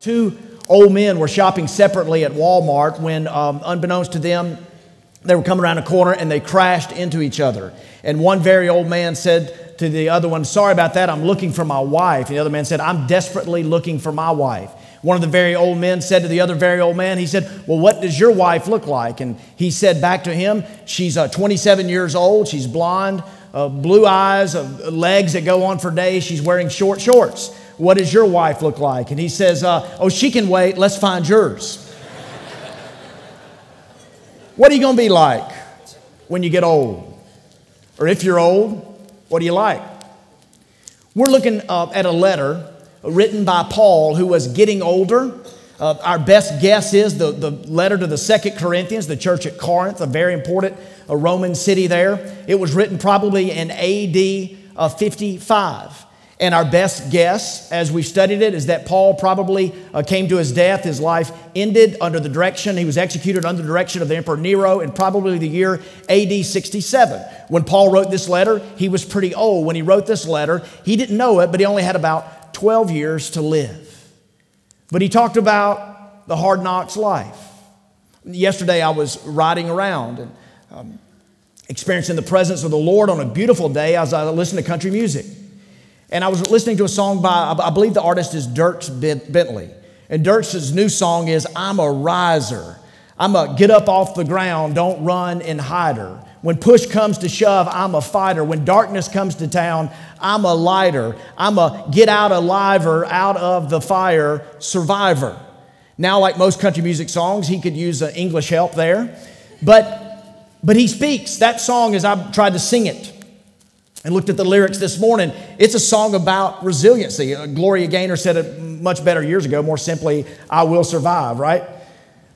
Two old men were shopping separately at Walmart when, um, unbeknownst to them, they were coming around a corner and they crashed into each other. And one very old man said to the other one, Sorry about that, I'm looking for my wife. And the other man said, I'm desperately looking for my wife. One of the very old men said to the other very old man, He said, Well, what does your wife look like? And he said back to him, She's uh, 27 years old, she's blonde, uh, blue eyes, uh, legs that go on for days, she's wearing short shorts. What does your wife look like? And he says, uh, Oh, she can wait. Let's find yours. what are you going to be like when you get old? Or if you're old, what do you like? We're looking uh, at a letter written by Paul who was getting older. Uh, our best guess is the, the letter to the Second Corinthians, the church at Corinth, a very important a Roman city there. It was written probably in AD uh, 55. And our best guess, as we've studied it, is that Paul probably uh, came to his death. His life ended under the direction, he was executed under the direction of the Emperor Nero in probably the year AD 67. When Paul wrote this letter, he was pretty old. When he wrote this letter, he didn't know it, but he only had about 12 years to live. But he talked about the hard knocks life. Yesterday, I was riding around and um, experiencing the presence of the Lord on a beautiful day as I listened to country music. And I was listening to a song by, I believe the artist is Dierks Bentley. And Dierks' new song is I'm a riser. I'm a get up off the ground, don't run and hide her. When push comes to shove, I'm a fighter. When darkness comes to town, I'm a lighter. I'm a get out aliver, out of the fire survivor. Now, like most country music songs, he could use uh, English help there. But, but he speaks that song as I tried to sing it and looked at the lyrics this morning. It's a song about resiliency. Uh, Gloria Gaynor said it much better years ago, more simply, I will survive, right?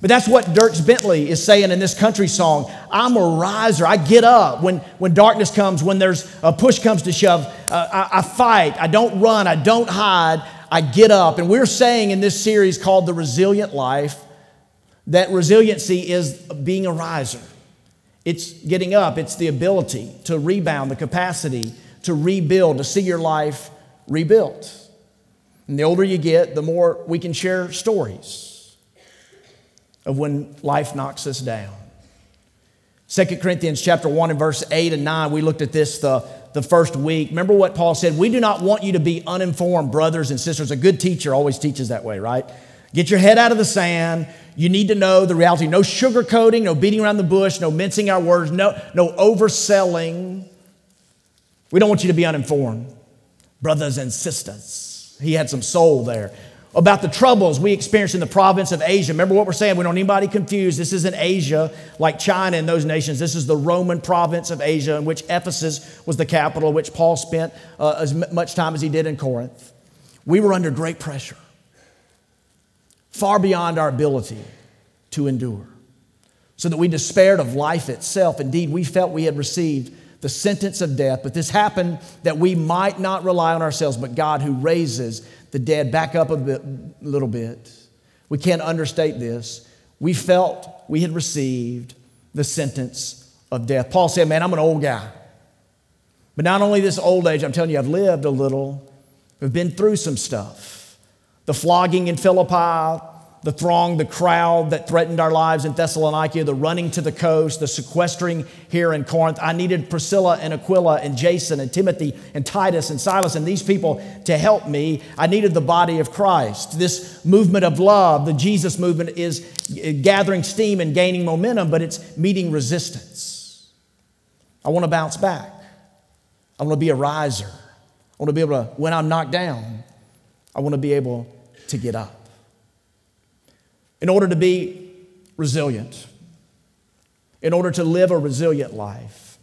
But that's what Dierks Bentley is saying in this country song. I'm a riser. I get up when, when darkness comes, when there's a push comes to shove. Uh, I, I fight. I don't run. I don't hide. I get up. And we're saying in this series called The Resilient Life that resiliency is being a riser. It's getting up, it's the ability to rebound, the capacity to rebuild, to see your life rebuilt. And the older you get, the more we can share stories of when life knocks us down. 2 Corinthians chapter 1 and verse 8 and 9, we looked at this the, the first week. Remember what Paul said? We do not want you to be uninformed, brothers and sisters. A good teacher always teaches that way, right? Get your head out of the sand. You need to know the reality. No sugarcoating, no beating around the bush, no mincing our words, no, no overselling. We don't want you to be uninformed. Brothers and sisters. He had some soul there. About the troubles we experienced in the province of Asia. Remember what we're saying? We don't anybody confused. This isn't Asia like China and those nations. This is the Roman province of Asia, in which Ephesus was the capital, which Paul spent uh, as much time as he did in Corinth. We were under great pressure far beyond our ability to endure, so that we despaired of life itself. Indeed, we felt we had received the sentence of death, but this happened that we might not rely on ourselves, but God who raises the dead back up a bit, little bit. We can't understate this. We felt we had received the sentence of death. Paul said, Man, I'm an old guy. But not only this old age, I'm telling you, I've lived a little, I've been through some stuff the flogging in Philippi, the throng, the crowd that threatened our lives in Thessalonica, the running to the coast, the sequestering here in Corinth. I needed Priscilla and Aquila and Jason and Timothy and Titus and Silas and these people to help me. I needed the body of Christ. This movement of love, the Jesus movement, is gathering steam and gaining momentum, but it's meeting resistance. I want to bounce back. I want to be a riser. I want to be able to, when I'm knocked down, I want to be able to get up. In order to be resilient, in order to live a resilient life,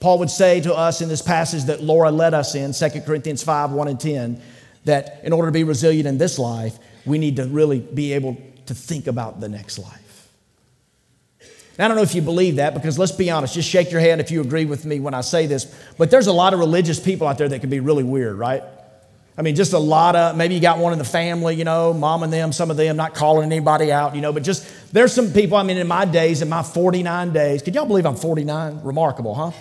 Paul would say to us in this passage that Laura led us in, 2 Corinthians 5 1 and 10, that in order to be resilient in this life, we need to really be able to think about the next life. Now, I don't know if you believe that because let's be honest, just shake your hand if you agree with me when I say this, but there's a lot of religious people out there that can be really weird, right? I mean, just a lot of, maybe you got one in the family, you know, mom and them, some of them, not calling anybody out, you know, but just, there's some people, I mean, in my days, in my 49 days, could y'all believe I'm 49? Remarkable, huh?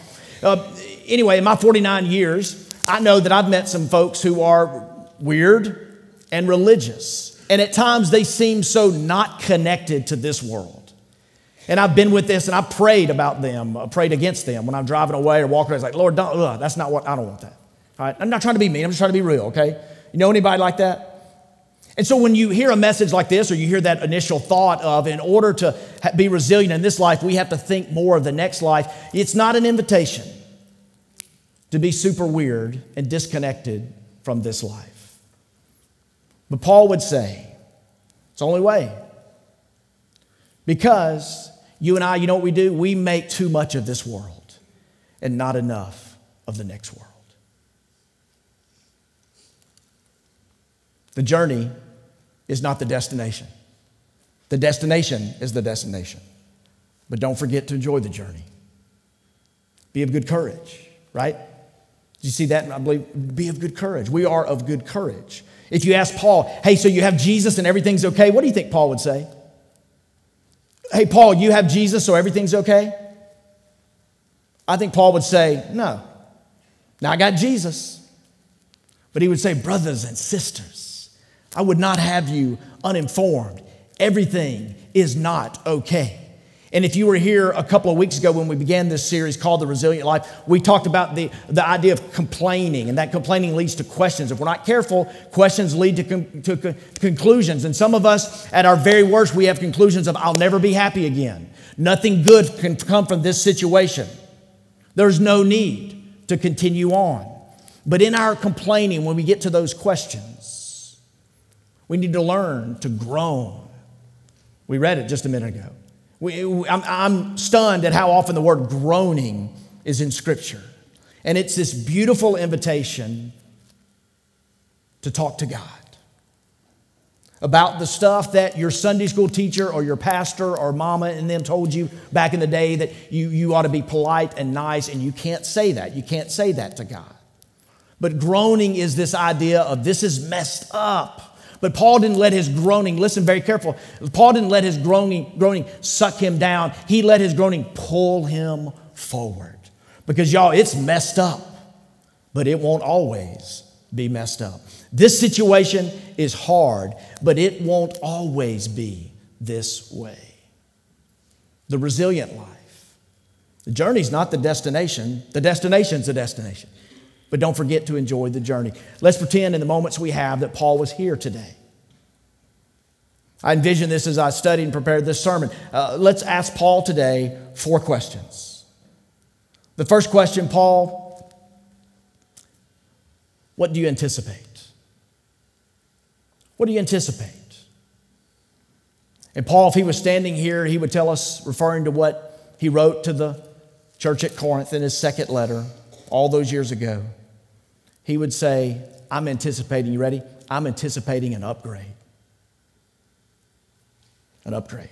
Uh, anyway, in my 49 years, I know that I've met some folks who are weird and religious. And at times they seem so not connected to this world. And I've been with this and I prayed about them, I prayed against them when I'm driving away or walking. I was like, Lord, don't, ugh, that's not what, I don't want that. All right? I'm not trying to be mean, I'm just trying to be real, okay? You know anybody like that? And so when you hear a message like this or you hear that initial thought of, in order to be resilient in this life, we have to think more of the next life, it's not an invitation to be super weird and disconnected from this life. But Paul would say, it's the only way. Because you and I, you know what we do? We make too much of this world and not enough of the next world. The journey is not the destination. The destination is the destination. But don't forget to enjoy the journey. Be of good courage, right? Did you see that? I believe, be of good courage. We are of good courage. If you ask Paul, hey, so you have Jesus and everything's okay, what do you think Paul would say? Hey, Paul, you have Jesus, so everything's okay? I think Paul would say, no. Now I got Jesus. But he would say, brothers and sisters, I would not have you uninformed. Everything is not okay. And if you were here a couple of weeks ago when we began this series called The Resilient Life, we talked about the, the idea of complaining, and that complaining leads to questions. If we're not careful, questions lead to, con- to con- conclusions. And some of us, at our very worst, we have conclusions of, I'll never be happy again. Nothing good can come from this situation. There's no need to continue on. But in our complaining, when we get to those questions, we need to learn to groan. We read it just a minute ago. We, I'm, I'm stunned at how often the word groaning is in Scripture. And it's this beautiful invitation to talk to God about the stuff that your Sunday school teacher or your pastor or mama and them told you back in the day that you, you ought to be polite and nice, and you can't say that. You can't say that to God. But groaning is this idea of this is messed up. But Paul didn't let his groaning, listen very careful, Paul didn't let his groaning, groaning suck him down. He let his groaning pull him forward. Because y'all, it's messed up, but it won't always be messed up. This situation is hard, but it won't always be this way. The resilient life. The journey's not the destination, the destination's the destination. But don't forget to enjoy the journey. Let's pretend in the moments we have that Paul was here today. I envision this as I studied and prepared this sermon. Uh, let's ask Paul today four questions. The first question, Paul, what do you anticipate? What do you anticipate? And Paul, if he was standing here, he would tell us, referring to what he wrote to the church at Corinth in his second letter all those years ago he would say, I'm anticipating, you ready? I'm anticipating an upgrade. An upgrade.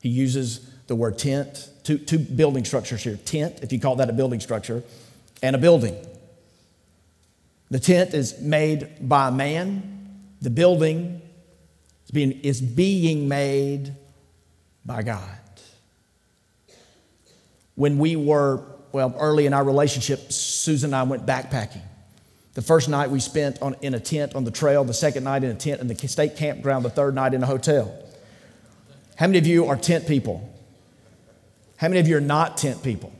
He uses the word tent, two, two building structures here tent, if you call that a building structure, and a building. The tent is made by man, the building is being, is being made by God. When we were well, early in our relationship, Susan and I went backpacking. The first night we spent on, in a tent on the trail, the second night in a tent in the state campground, the third night in a hotel. How many of you are tent people? How many of you are not tent people?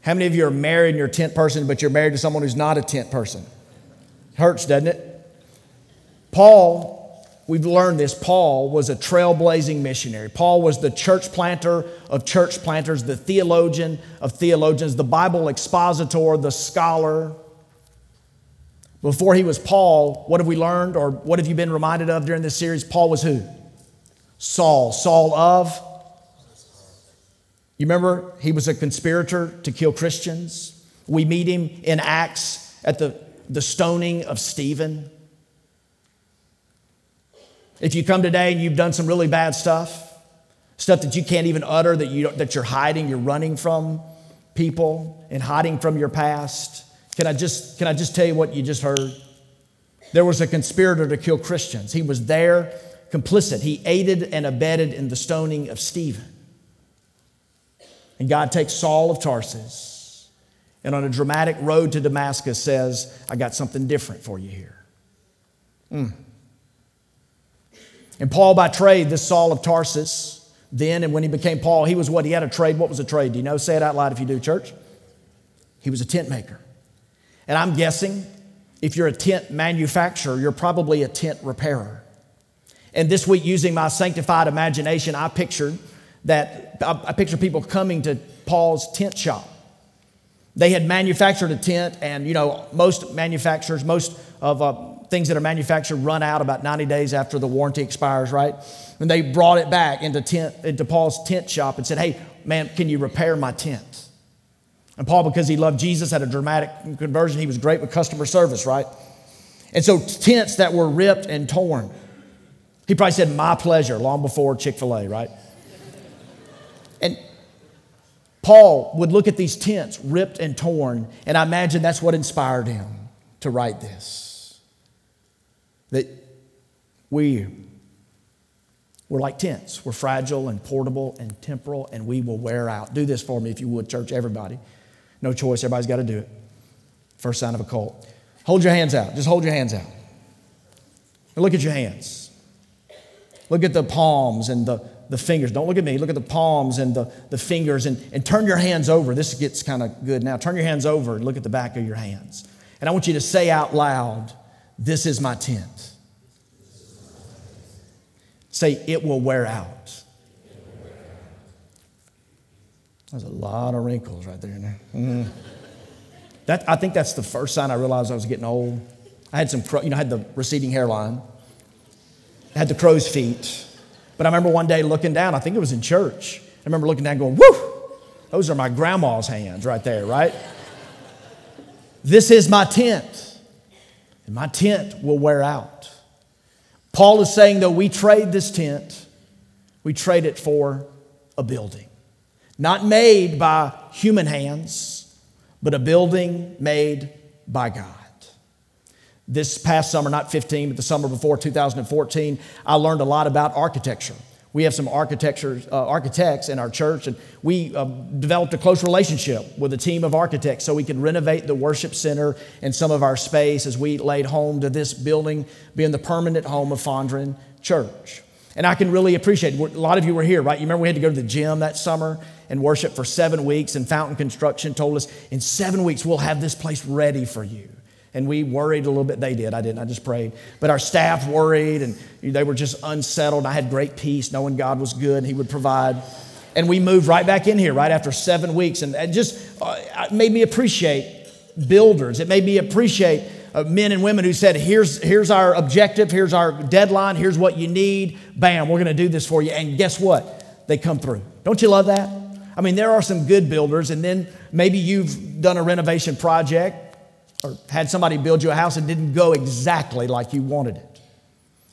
How many of you are married and you're a tent person, but you're married to someone who's not a tent person? Hurts, doesn't it? Paul We've learned this. Paul was a trailblazing missionary. Paul was the church planter of church planters, the theologian of theologians, the Bible expositor, the scholar. Before he was Paul, what have we learned or what have you been reminded of during this series? Paul was who? Saul. Saul of? You remember he was a conspirator to kill Christians? We meet him in Acts at the, the stoning of Stephen. If you come today and you've done some really bad stuff, stuff that you can't even utter, that, you, that you're hiding, you're running from people and hiding from your past, can I, just, can I just tell you what you just heard? There was a conspirator to kill Christians. He was there, complicit. He aided and abetted in the stoning of Stephen. And God takes Saul of Tarsus and on a dramatic road to Damascus says, I got something different for you here. Mm. And Paul, by trade, this Saul of Tarsus, then and when he became Paul, he was what? He had a trade. What was a trade? Do you know? Say it out loud if you do, church. He was a tent maker. And I'm guessing if you're a tent manufacturer, you're probably a tent repairer. And this week, using my sanctified imagination, I pictured that I picture people coming to Paul's tent shop. They had manufactured a tent, and you know, most manufacturers, most of uh, things that are manufactured run out about 90 days after the warranty expires, right? And they brought it back into, tent, into Paul's tent shop and said, Hey, man, can you repair my tent? And Paul, because he loved Jesus, had a dramatic conversion. He was great with customer service, right? And so tents that were ripped and torn. He probably said, My pleasure, long before Chick fil A, right? And Paul would look at these tents ripped and torn, and I imagine that's what inspired him to write this. That we, we're like tents. We're fragile and portable and temporal, and we will wear out. Do this for me if you would, church, everybody. No choice, everybody's got to do it. First sign of a cult. Hold your hands out. Just hold your hands out. And look at your hands. Look at the palms and the, the fingers. Don't look at me. Look at the palms and the, the fingers and, and turn your hands over. This gets kind of good now. Turn your hands over and look at the back of your hands. And I want you to say out loud, This is my tent. Say, It will wear out. There's a lot of wrinkles right there. Mm-hmm. That, I think that's the first sign I realized I was getting old. I had some, you know, I had the receding hairline. I had the crow's feet. But I remember one day looking down, I think it was in church. I remember looking down going, whoo, those are my grandma's hands right there, right? this is my tent, and my tent will wear out. Paul is saying, though, we trade this tent, we trade it for a building not made by human hands, but a building made by God. This past summer, not 15, but the summer before 2014, I learned a lot about architecture. We have some architecture, uh, architects in our church, and we uh, developed a close relationship with a team of architects so we could renovate the worship center and some of our space as we laid home to this building being the permanent home of Fondren Church. And I can really appreciate it. A lot of you were here, right? You remember we had to go to the gym that summer and worship for seven weeks, and Fountain Construction told us in seven weeks we'll have this place ready for you. And we worried a little bit. They did. I didn't. I just prayed. But our staff worried and they were just unsettled. I had great peace knowing God was good and He would provide. And we moved right back in here right after seven weeks. And it just uh, made me appreciate builders. It made me appreciate uh, men and women who said, here's, here's our objective, here's our deadline, here's what you need. Bam, we're going to do this for you. And guess what? They come through. Don't you love that? I mean, there are some good builders, and then maybe you've done a renovation project or had somebody build you a house and didn't go exactly like you wanted it.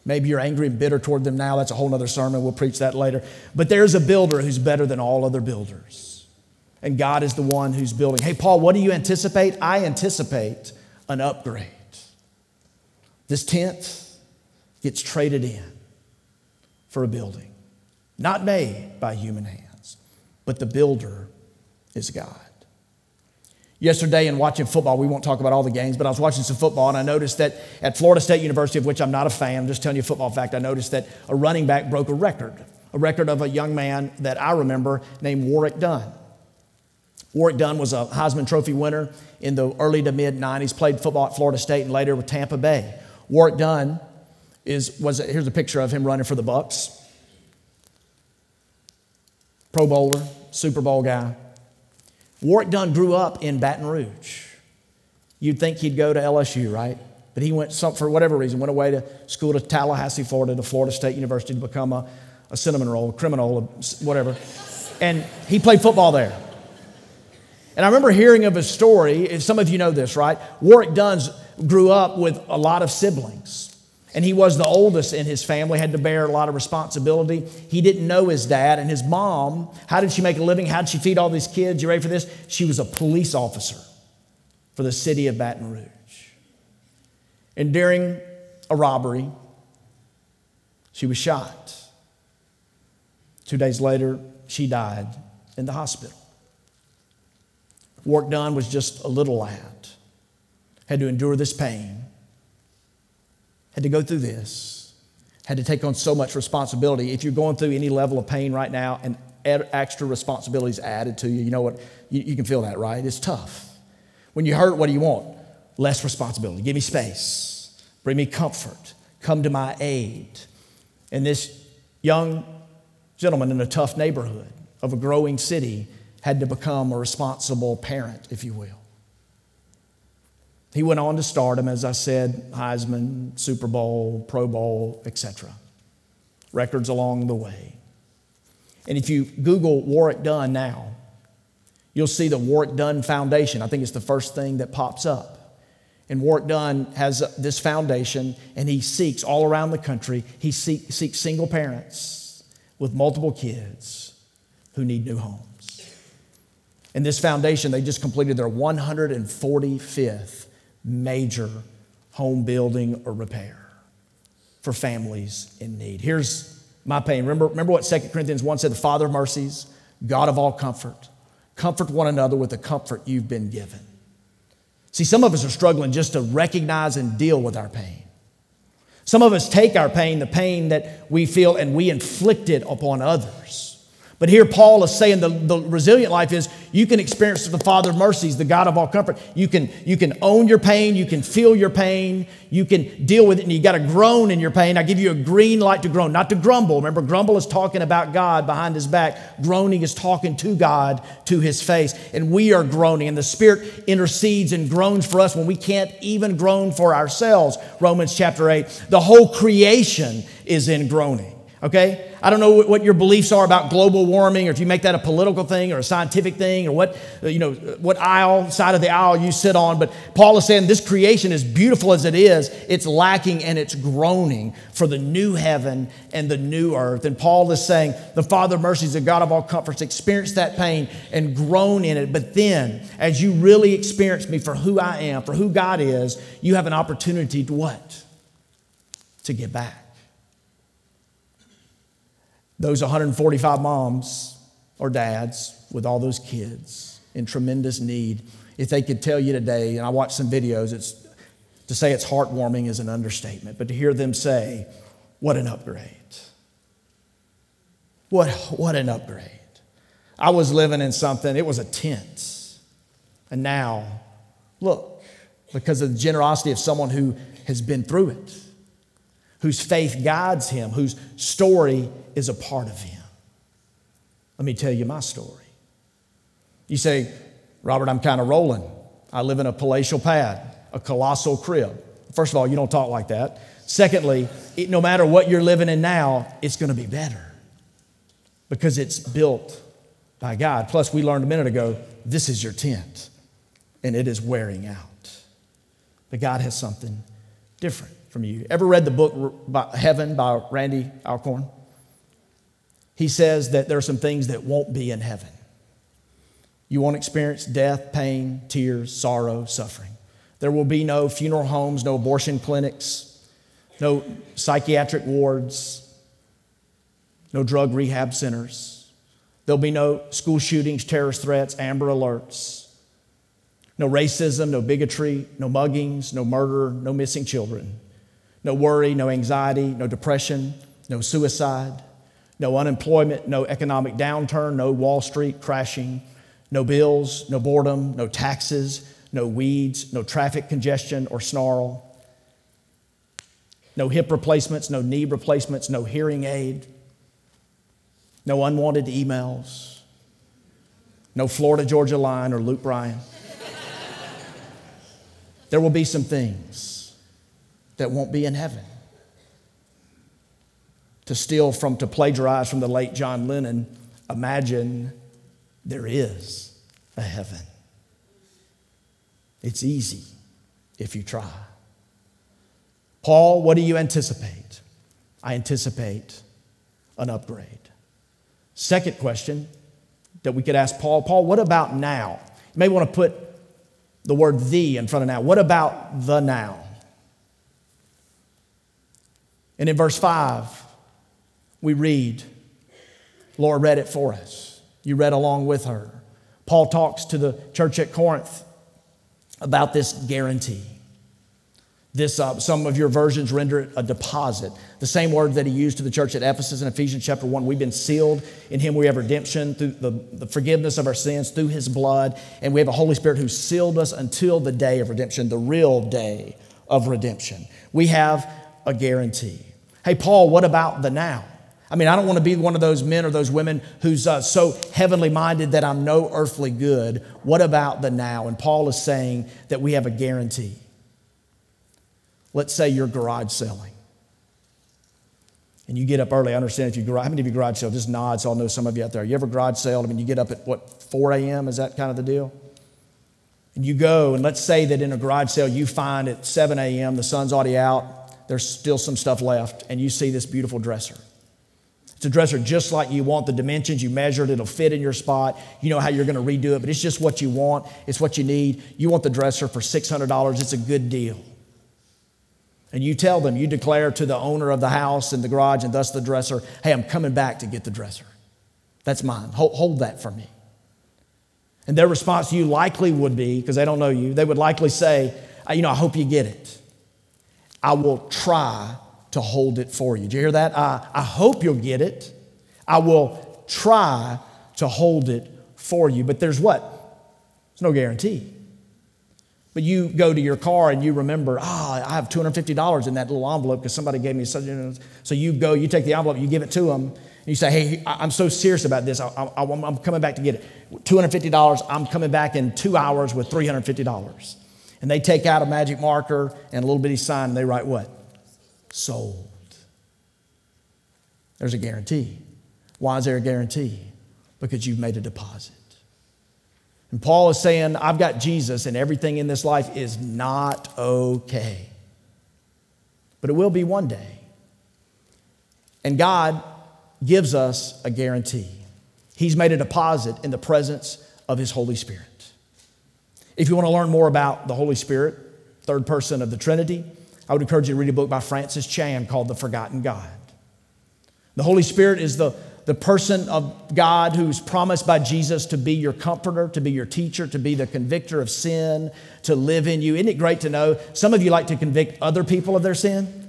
Maybe you're angry and bitter toward them now. That's a whole other sermon. We'll preach that later. But there's a builder who's better than all other builders. And God is the one who's building. Hey, Paul, what do you anticipate? I anticipate an upgrade. This tent gets traded in for a building, not made by human hands but the builder is God. Yesterday, in watching football, we won't talk about all the games, but I was watching some football and I noticed that at Florida State University, of which I'm not a fan, I'm just telling you a football fact, I noticed that a running back broke a record, a record of a young man that I remember named Warrick Dunn. Warrick Dunn was a Heisman Trophy winner in the early to mid 90s, played football at Florida State and later with Tampa Bay. Warrick Dunn is, was, here's a picture of him running for the Bucs. Pro Bowler, Super Bowl guy. Warrick Dunn grew up in Baton Rouge. You'd think he'd go to LSU, right? But he went, some, for whatever reason, went away to school to Tallahassee, Florida, to Florida State University to become a, a cinnamon roll, a criminal, whatever. And he played football there. And I remember hearing of his story. Some of you know this, right? Warrick Dunn grew up with a lot of siblings and he was the oldest in his family, had to bear a lot of responsibility. He didn't know his dad and his mom. How did she make a living? How did she feed all these kids? You ready for this? She was a police officer for the city of Baton Rouge. And during a robbery, she was shot. Two days later, she died in the hospital. Warrick Dunn was just a little lad, had to endure this pain had to go through this, had to take on so much responsibility. If you're going through any level of pain right now and extra responsibilities added to you, you know what? You, you can feel that, right? It's tough. When you hurt, what do you want? Less responsibility. Give me space. Bring me comfort. Come to my aid. And this young gentleman in a tough neighborhood of a growing city had to become a responsible parent, if you will. He went on to stardom, as I said, Heisman, Super Bowl, Pro Bowl, etc. Records along the way. And if you Google Warrick Dunn now, you'll see the Warrick Dunn Foundation. I think it's the first thing that pops up. And Warrick Dunn has uh, this foundation, and he seeks all around the country, he seek, seeks single parents with multiple kids who need new homes. And this foundation, they just completed their 145th major home building or repair for families in need. Here's my pain. Remember, remember what 2 Corinthians 1 said the Father of mercies, God of all comfort. Comfort one another with the comfort you've been given. See, some of us are struggling just to recognize and deal with our pain. Some of us take our pain, the pain that we feel, and we inflict it upon others. But here Paul is saying the, the resilient life is you can experience the Father of mercies, the God of all comfort. You can, you can own your pain, you can feel your pain, you can deal with it, and you got to groan in your pain. I give you a green light to groan, not to grumble. Remember, grumble is talking about God behind his back. Groaning is talking to God to his face. And we are groaning, and the Spirit intercedes and groans for us when we can't even groan for ourselves. Romans chapter 8. The whole creation is in groaning okay? I don't know what your beliefs are about global warming or if you make that a political thing or a scientific thing or what, uh, you know, uh, what aisle, side of the aisle you sit on. But Paul is saying this creation, as beautiful as it is, it's lacking and it's groaning for the new heaven and the new earth. And Paul is saying the Father of mercies, the God of all comforts, experience that pain and groan in it. But then, as you really experience me for who I am, for who God is, you have an opportunity to what? To get back those 145 moms or dads with all those kids in tremendous need, if they could tell you today, and I watched some videos, it's to say it's heartwarming is an understatement, but to hear them say, what an upgrade. What, what an upgrade. I was living in something, it was a tent. And now, look, because of the generosity of someone who has been through it, whose faith guides him, whose story is a part of him. Let me tell you my story. You say, Robert, I'm kind of rolling. I live in a palatial pad, a colossal crib. First of all, you don't talk like that. Secondly, it, no matter what you're living in now, it's going to be better because it's built by God. Plus, we learned a minute ago this is your tent and it is wearing out. But God has something different from you. Ever read the book Heaven by Randy Alcorn? he says that there are some things that won't be in heaven. You won't experience death, pain, tears, sorrow, suffering. There will be no funeral homes, no abortion clinics, no psychiatric wards, no drug rehab centers. There'll be no school shootings, terrorist threats, Amber Alerts, no racism, no bigotry, no muggings, no murder, no missing children, no worry, no anxiety, no depression, no suicide no unemployment, no economic downturn, no Wall Street crashing, no bills, no boredom, no taxes, no weeds, no traffic congestion or snarl, no hip replacements, no knee replacements, no hearing aid, no unwanted emails, no Florida Georgia line or Luke Bryan. there will be some things that won't be in heaven to steal from, to plagiarize from the late John Lennon, imagine there is a heaven. It's easy if you try. Paul, what do you anticipate? I anticipate an upgrade. Second question that we could ask Paul Paul, what about now? You may want to put the word the in front of now. What about the now? And in verse 5, we read. Laura read it for us. You read along with her. Paul talks to the church at Corinth about this guarantee. This, uh, some of your versions render it a deposit. The same word that he used to the church at Ephesus in Ephesians chapter 1. We've been sealed. In him we have redemption through the, the forgiveness of our sins through his blood. And we have a Holy Spirit who sealed us until the day of redemption, the real day of redemption. We have a guarantee. Hey, Paul, what about the now? I mean, I don't want to be one of those men or those women who's uh, so heavenly minded that I'm no earthly good. What about the now? And Paul is saying that we have a guarantee. Let's say you're garage selling. And you get up early. I understand if you garage, how many of you garage sale? Just nod so I'll know some of you out there. You ever garage sale? I mean, you get up at what, 4 a.m.? Is that kind of the deal? And you go, and let's say that in a garage sale you find at 7 a.m., the sun's already out, there's still some stuff left, and you see this beautiful dresser. It's a dresser just like you want the dimensions. You measured, it'll fit in your spot. You know how you're going to redo it, but it's just what you want. It's what you need. You want the dresser for $600. It's a good deal. And you tell them, you declare to the owner of the house and the garage and thus the dresser, hey, I'm coming back to get the dresser. That's mine. Hold, hold that for me. And their response to you likely would be, because they don't know you, they would likely say, you know, I hope you get it. I will try to hold it for you. Do you hear that? I, I hope you'll get it. I will try to hold it for you. But there's what? There's no guarantee. But you go to your car and you remember, ah, oh, I have $250 in that little envelope because somebody gave me such. So you go, you take the envelope, you give it to them, and you say, hey, I'm so serious about this. I, am coming back to get it. $250, I'm coming back in two hours with $350. And they take out a magic marker and a little bitty sign and they write what? sold. There's a guarantee. Why is there a guarantee? Because you've made a deposit. And Paul is saying, I've got Jesus, and everything in this life is not okay. But it will be one day. And God gives us a guarantee. He's made a deposit in the presence of His Holy Spirit. If you want to learn more about the Holy Spirit, third person of the Trinity, I would encourage you to read a book by Francis Chan called The Forgotten God. The Holy Spirit is the, the person of God who's promised by Jesus to be your comforter, to be your teacher, to be the convictor of sin, to live in you. Isn't it great to know? Some of you like to convict other people of their sin,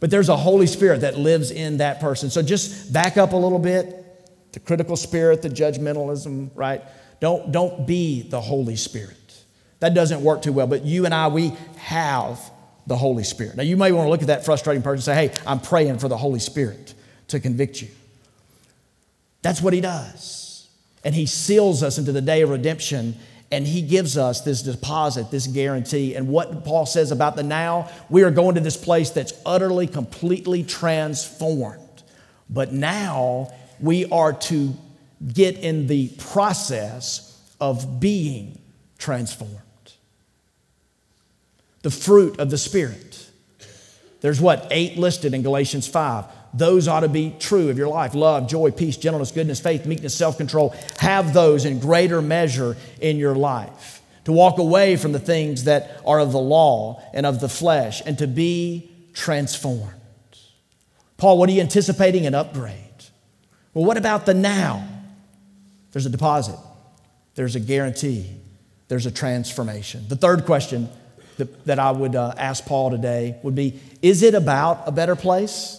but there's a Holy Spirit that lives in that person. So just back up a little bit. The critical spirit, the judgmentalism, right? Don't, don't be the Holy Spirit. That doesn't work too well, but you and I, we have the Holy Spirit. Now, you may want to look at that frustrating person and say, hey, I'm praying for the Holy Spirit to convict you. That's what He does. And He seals us into the day of redemption and He gives us this deposit, this guarantee. And what Paul says about the now, we are going to this place that's utterly, completely transformed. But now we are to get in the process of being transformed the fruit of the Spirit. There's what? Eight listed in Galatians 5. Those ought to be true of your life love, joy, peace, gentleness, goodness, faith, meekness, self control. Have those in greater measure in your life. To walk away from the things that are of the law and of the flesh and to be transformed. Paul, what are you anticipating? An upgrade. Well, what about the now? There's a deposit, there's a guarantee, there's a transformation. The third question that, that I would uh, ask Paul today would be Is it about a better place?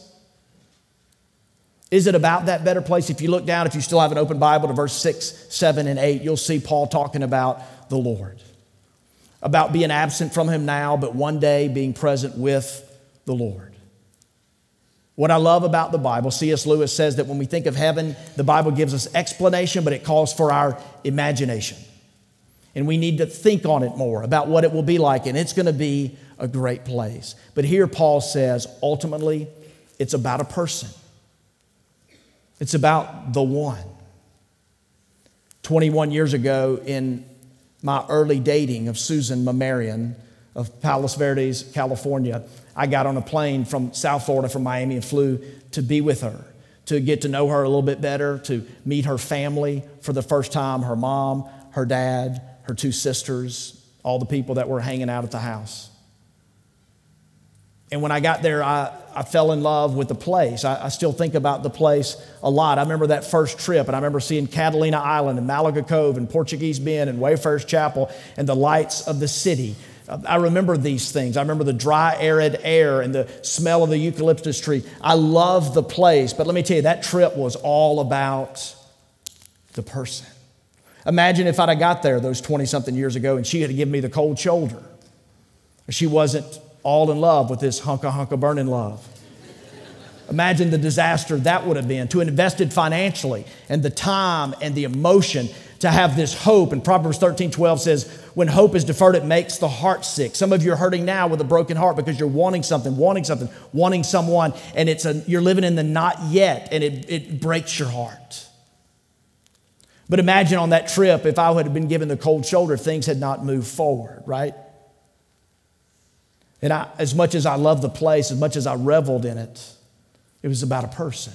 Is it about that better place? If you look down, if you still have an open Bible to verse 6, 7, and 8, you'll see Paul talking about the Lord, about being absent from him now, but one day being present with the Lord. What I love about the Bible, C.S. Lewis says that when we think of heaven, the Bible gives us explanation, but it calls for our imagination. And we need to think on it more about what it will be like, and it's going to be a great place. But here Paul says ultimately, it's about a person, it's about the one. 21 years ago, in my early dating of Susan Mamarian of Palos Verdes, California, I got on a plane from South Florida, from Miami, and flew to be with her, to get to know her a little bit better, to meet her family for the first time her mom, her dad, her two sisters, all the people that were hanging out at the house. And when I got there, I, I fell in love with the place. I, I, still think about the place a lot. I remember that first trip, and I remember seeing Catalina Island and Malaga Cove and Portuguese Bend and Wayfarers Chapel and the lights of the city I remember these things. I remember the dry, arid air and the smell of the eucalyptus tree. I love the place, but let me tell you, that trip was all about the person. Imagine if I'd have got there those 20 something years ago and she had given me the cold shoulder. She wasn't all in love with this hunka hunka burning love. Imagine the disaster that would have been to invested financially and the time and the emotion to have this hope. And Proverbs 13 12 says, When hope is deferred, it makes the heart sick. Some of you are hurting now with a broken heart because you're wanting something, wanting something, wanting someone, and it's a, you're living in the not yet, and it, it breaks your heart. But imagine on that trip if I would have been given the cold shoulder, things had not moved forward, right? And I, as much as I love the place, as much as I reveled in it, it was about a person.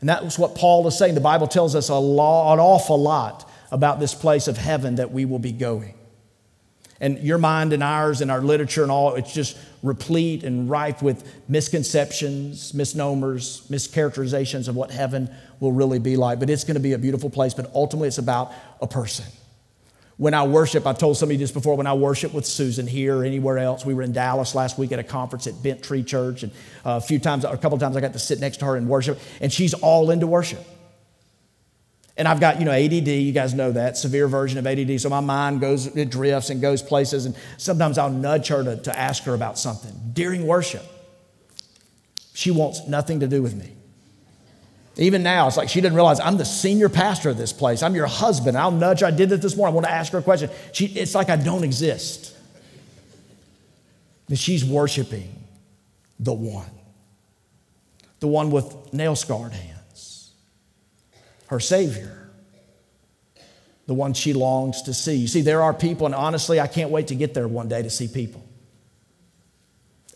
And that was what Paul is saying. The Bible tells us a lot, an awful lot about this place of heaven that we will be going. And your mind and ours and our literature and all, it's just replete and rife with misconceptions, misnomers, mischaracterizations of what heaven will really be like. But it's going to be a beautiful place, but ultimately it's about a person. When I worship, I told somebody just before, when I worship with Susan here or anywhere else, we were in Dallas last week at a conference at Bent Tree Church, and uh, a few times, a couple times I got to sit next to her and worship, and she's all into worship. And I've got, you know, ADD, you guys know that, severe version of ADD. So my mind goes, it drifts and goes places. And sometimes I'll nudge her to, to ask her about something during worship. She wants nothing to do with me. Even now, it's like she didn't realize I'm the senior pastor of this place. I'm your husband. I'll nudge. I did it this morning. I want to ask her a question. She, it's like I don't exist. And she's worshiping the one, the one with nail scarred hands, her Savior, the one she longs to see. You see, there are people, and honestly, I can't wait to get there one day to see people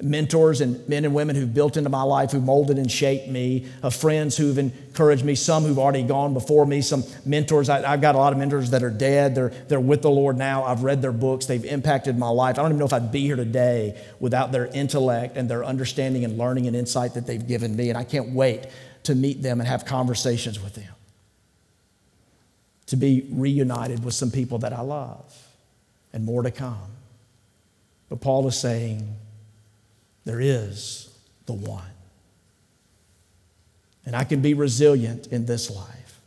mentors and men and women who've built into my life, who molded and shaped me, of friends who've encouraged me, some who've already gone before me, some mentors. I, have got a lot of mentors that are dead. They're, they're with the Lord now. I've read their books. They've impacted my life. I don't even know if I'd be here today without their intellect and their understanding and learning and insight that they've given me. And I can't wait to meet them and have conversations with them, to be reunited with some people that I love, and more to come. But Paul is saying, there is the one. And I can be resilient in this life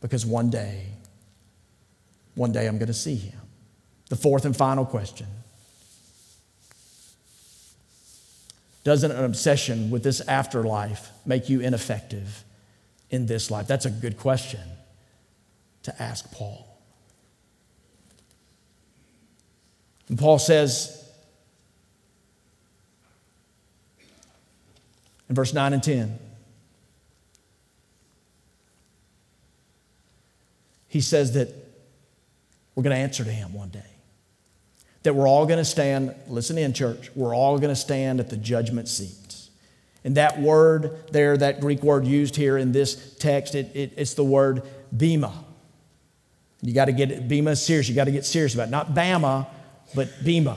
because one day, one day I'm going to see him. The fourth and final question Doesn't an obsession with this afterlife make you ineffective in this life? That's a good question to ask Paul. And Paul says, in verse 9 and 10. He says that we're going to answer to him one day. That we're all going to stand, listen in, church, we're all going to stand at the judgment seat. And that word there, that Greek word used here in this text, it, it, it's the word bema. You got to get bema serious. You got to get serious about it. Not bama, but bema.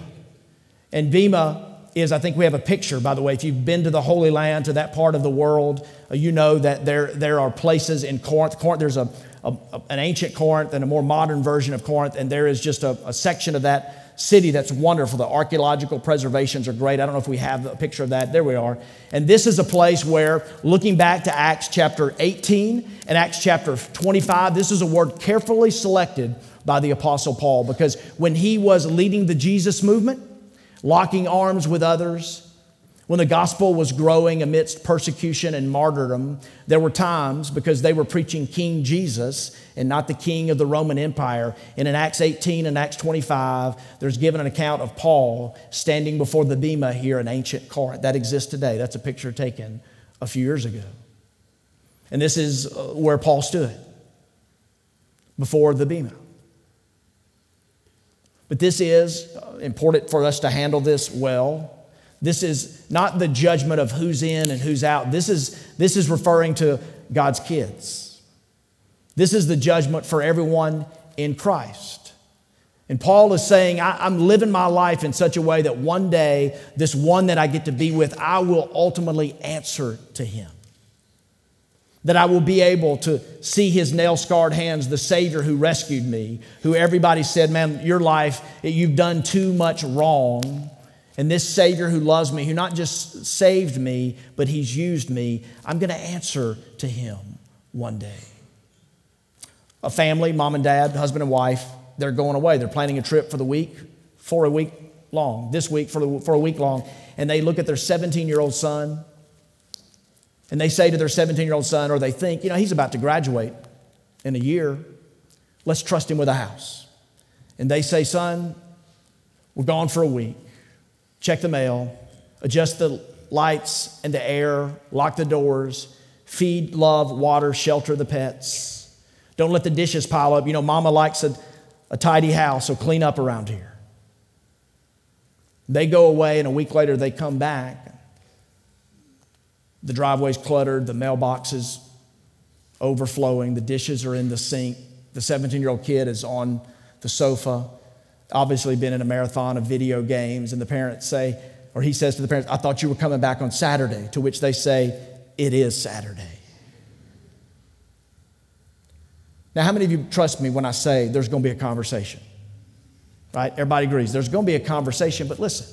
And bema is I think we have a picture, by the way. If you've been to the Holy Land, to that part of the world, uh, you know that there, there are places in Corinth. Corinth there's a, a, an ancient Corinth and a more modern version of Corinth, and there is just a, a section of that city that's wonderful. The archaeological preservations are great. I don't know if we have a picture of that. There we are. And this is a place where, looking back to Acts chapter 18 and Acts chapter 25, this is a word carefully selected by the Apostle Paul because when he was leading the Jesus movement, locking arms with others. When the gospel was growing amidst persecution and martyrdom, there were times because they were preaching King Jesus and not the king of the Roman Empire. And in Acts 18 and Acts 25, there's given an account of Paul standing before the Bema here in ancient Corinth. That exists today. That's a picture taken a few years ago. And this is uh, where Paul stood before the Bema. But this is uh, important for us to handle this well. This is not the judgment of who's in and who's out. This is, this is referring to God's kids. This is the judgment for everyone in Christ. And Paul is saying, I'm living my life in such a way that one day, this one that I get to be with, I will ultimately answer to him. that I will be able to see his nail scarred hands, the Savior who rescued me, who everybody said, Man, your life, you've done too much wrong. And this Savior who loves me, who not just saved me, but he's used me, I'm going to answer to him one day. A family, mom and dad, husband and wife, they're going away. They're planning a trip for the week, for a week long, this week for, the, for a week long. And they look at their 17 year old son and they say to their 17 year old son, or they think, you know, he's about to graduate in a year. Let's trust him with a house. And they say, son, we're gone for a week. Check the mail, adjust the lights and the air, lock the doors, feed, love, water, shelter the pets. Don't let the dishes pile up. You know, mama likes a, a tidy house, so clean up around here. They go away, and a week later they come back. The driveway's cluttered, the mailbox is overflowing, the dishes are in the sink. The 17 year old kid is on the sofa, obviously been in a marathon of video games, and the parents say, or he says to the parents, I thought you were coming back on Saturday, to which they say, It is Saturday. Now, how many of you trust me when I say there's going to be a conversation? Right? Everybody agrees. There's going to be a conversation, but listen,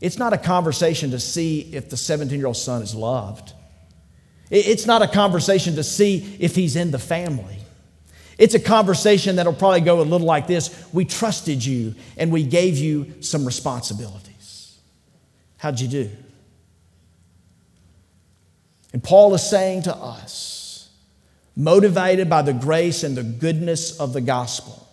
it's not a conversation to see if the 17 year old son is loved. It's not a conversation to see if he's in the family. It's a conversation that'll probably go a little like this We trusted you and we gave you some responsibilities. How'd you do? And Paul is saying to us, motivated by the grace and the goodness of the gospel,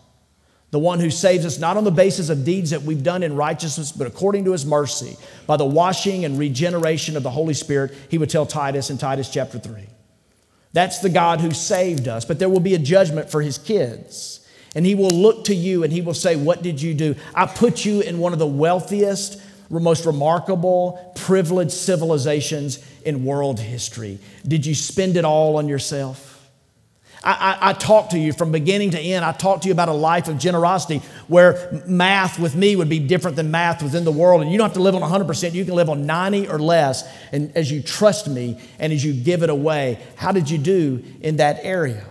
the one who saves us not on the basis of deeds that we've done in righteousness, but according to his mercy, by the washing and regeneration of the Holy Spirit, he would tell Titus in Titus chapter 3. That's the God who saved us, but there will be a judgment for his kids. And he will look to you and he will say, What did you do? I put you in one of the wealthiest, most remarkable, privileged civilizations in world history. Did you spend it all on yourself? I, I, I talk to you from beginning to end. I talk to you about a life of generosity where math with me would be different than math within the world. And you don't have to live on 100%, you can live on 90 or less. And as you trust me and as you give it away, how did you do in that area?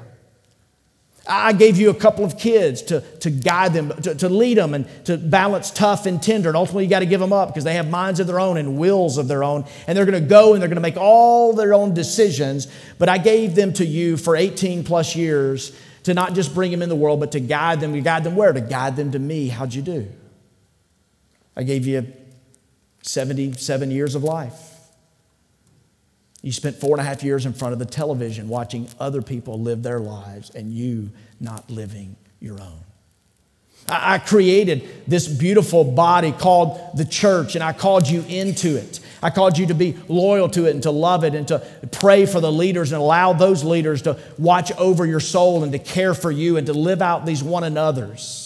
I gave you a couple of kids to, to guide them, to, to lead them, and to balance tough and tender. And ultimately, you got to give them up because they have minds of their own and wills of their own. And they're going to go and they're going to make all their own decisions. But I gave them to you for 18 plus years to not just bring them in the world, but to guide them. To guide them where? To guide them to me. How'd you do? I gave you 77 years of life. You spent four and a half years in front of the television watching other people live their lives and you not living your own. I created this beautiful body called the church, and I called you into it. I called you to be loyal to it and to love it and to pray for the leaders and allow those leaders to watch over your soul and to care for you and to live out these one another's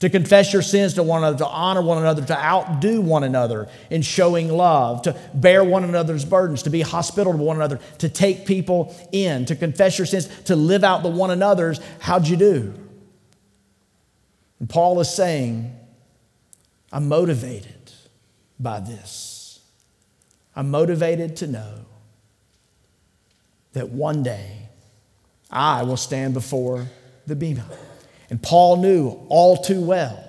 to confess your sins to one another, to honor one another, to outdo one another in showing love, to bear one another's burdens, to be hospitable to one another, to take people in, to confess your sins, to live out the one another's. How'd you do? And Paul is saying, I'm motivated by this. I'm motivated to know that one day I will stand before the Bema. And Paul knew all too well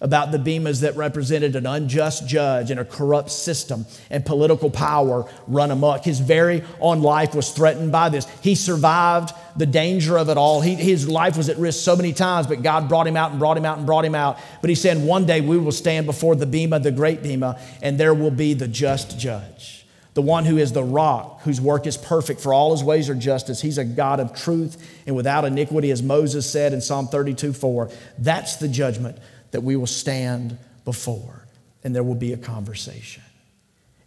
about the bemas that represented an unjust judge and a corrupt system and political power run amok. His very own life was threatened by this. He survived the danger of it all. He, his life was at risk so many times, but God brought him out and brought him out and brought him out. But he said, One day we will stand before the Bema, the great Bema, and there will be the just judge the one who is the rock, whose work is perfect, for all his ways are justice. He's a God of truth and without iniquity, as Moses said in Psalm 32 4. That's the judgment that we will stand before, and there will be a conversation.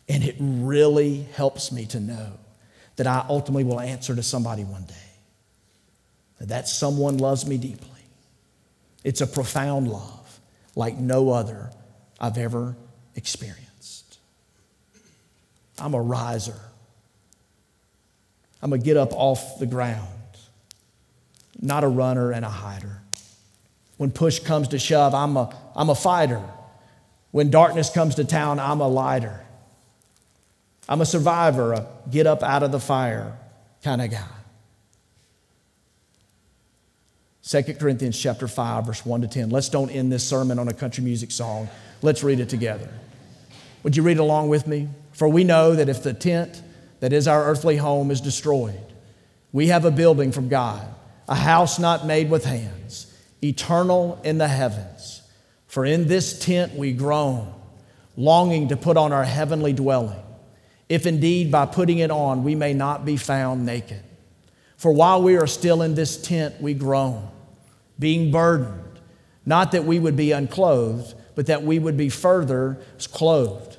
And it really helps me to know that I ultimately will answer to somebody one day. That someone loves me deeply. It's a profound love like no other I've ever experienced. I'm a riser. I'm a get up off the ground, not a runner and a hider. When push comes to shove, I'm a, I'm a fighter. When darkness comes to town, I'm a lighter. I'm a survivor, a get up out of the fire. kind of guy. 2 Corinthians chapter 5, verse 1 to 10. Let's don't end this sermon on a country music song. Let's read it together. Would you read along with me? For we know that if the tent that is our earthly home is destroyed, we have a building from God, a house not made with hands, eternal in the heavens. For in this tent we groan, longing to put on our heavenly dwelling, if indeed by putting it on we may not be found naked. For while we are still in this tent, we groan being burdened, not that we would be unclothed, but that we would be further clothed,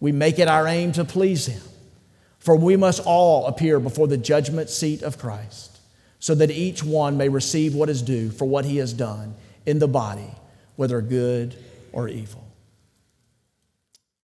we make it our aim to please Him. For we must all appear before the judgment seat of Christ, so that each one may receive what is due for what he has done in the body, whether good or evil.